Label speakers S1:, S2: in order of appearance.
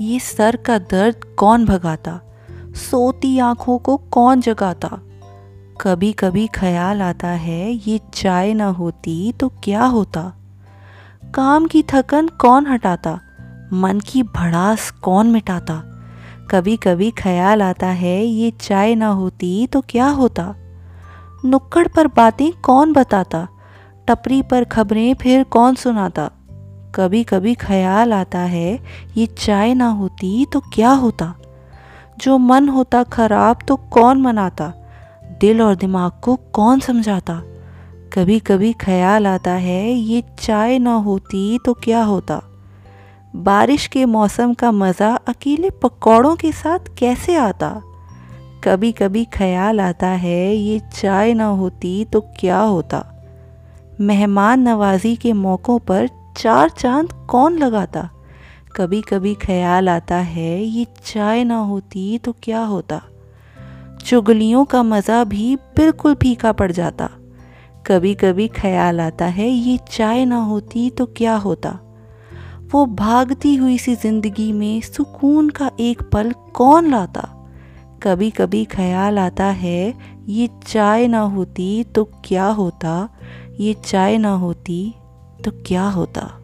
S1: ये सर का दर्द कौन भगाता? सोती आँखों को कौन जगाता? कभी कभी ख्याल आता है, ये चाय ना होती तो क्या होता? काम की थकन कौन हटाता? मन की भड़ास कौन मिटाता? कभी कभी ख्याल आता है, ये चाय ना होती तो क्या होता? नुक्कड़ पर बातें कौन बताता? टपरी पर खबरें फिर कौन सुनाता? कभी कभी ख्याल आता है, ये चाय ना होती तो क्या होता? जो मन होता खराब तो कौन मनाता? दिल और दिमाग को कौन समझाता? कभी कभी ख्याल आता है, ये चाय ना होती तो क्या होता? बारिश के मौसम का मज़ा अकेले पकौड़ों के साथ कैसे आता? कभी कभी ख्याल आता है, ये चाय ना होती तो क्या होता? मेहमान नवाजी के मौक़ों पर चार चाँद कौन लगाता? कभी कभी ख्याल आता है, ये चाय ना होती तो क्या होता? चुगलियों का मज़ा भी बिल्कुल फीका पड़ जाता। कभी कभी ख्याल आता है, ये चाय ना होती तो क्या होता? वो भागती हुई सी ज़िंदगी में सुकून का एक पल कौन लाता? कभी कभी ख्याल आता है, ये चाय ना होती तो क्या होता? ये चाय ना होती तो क्या होता?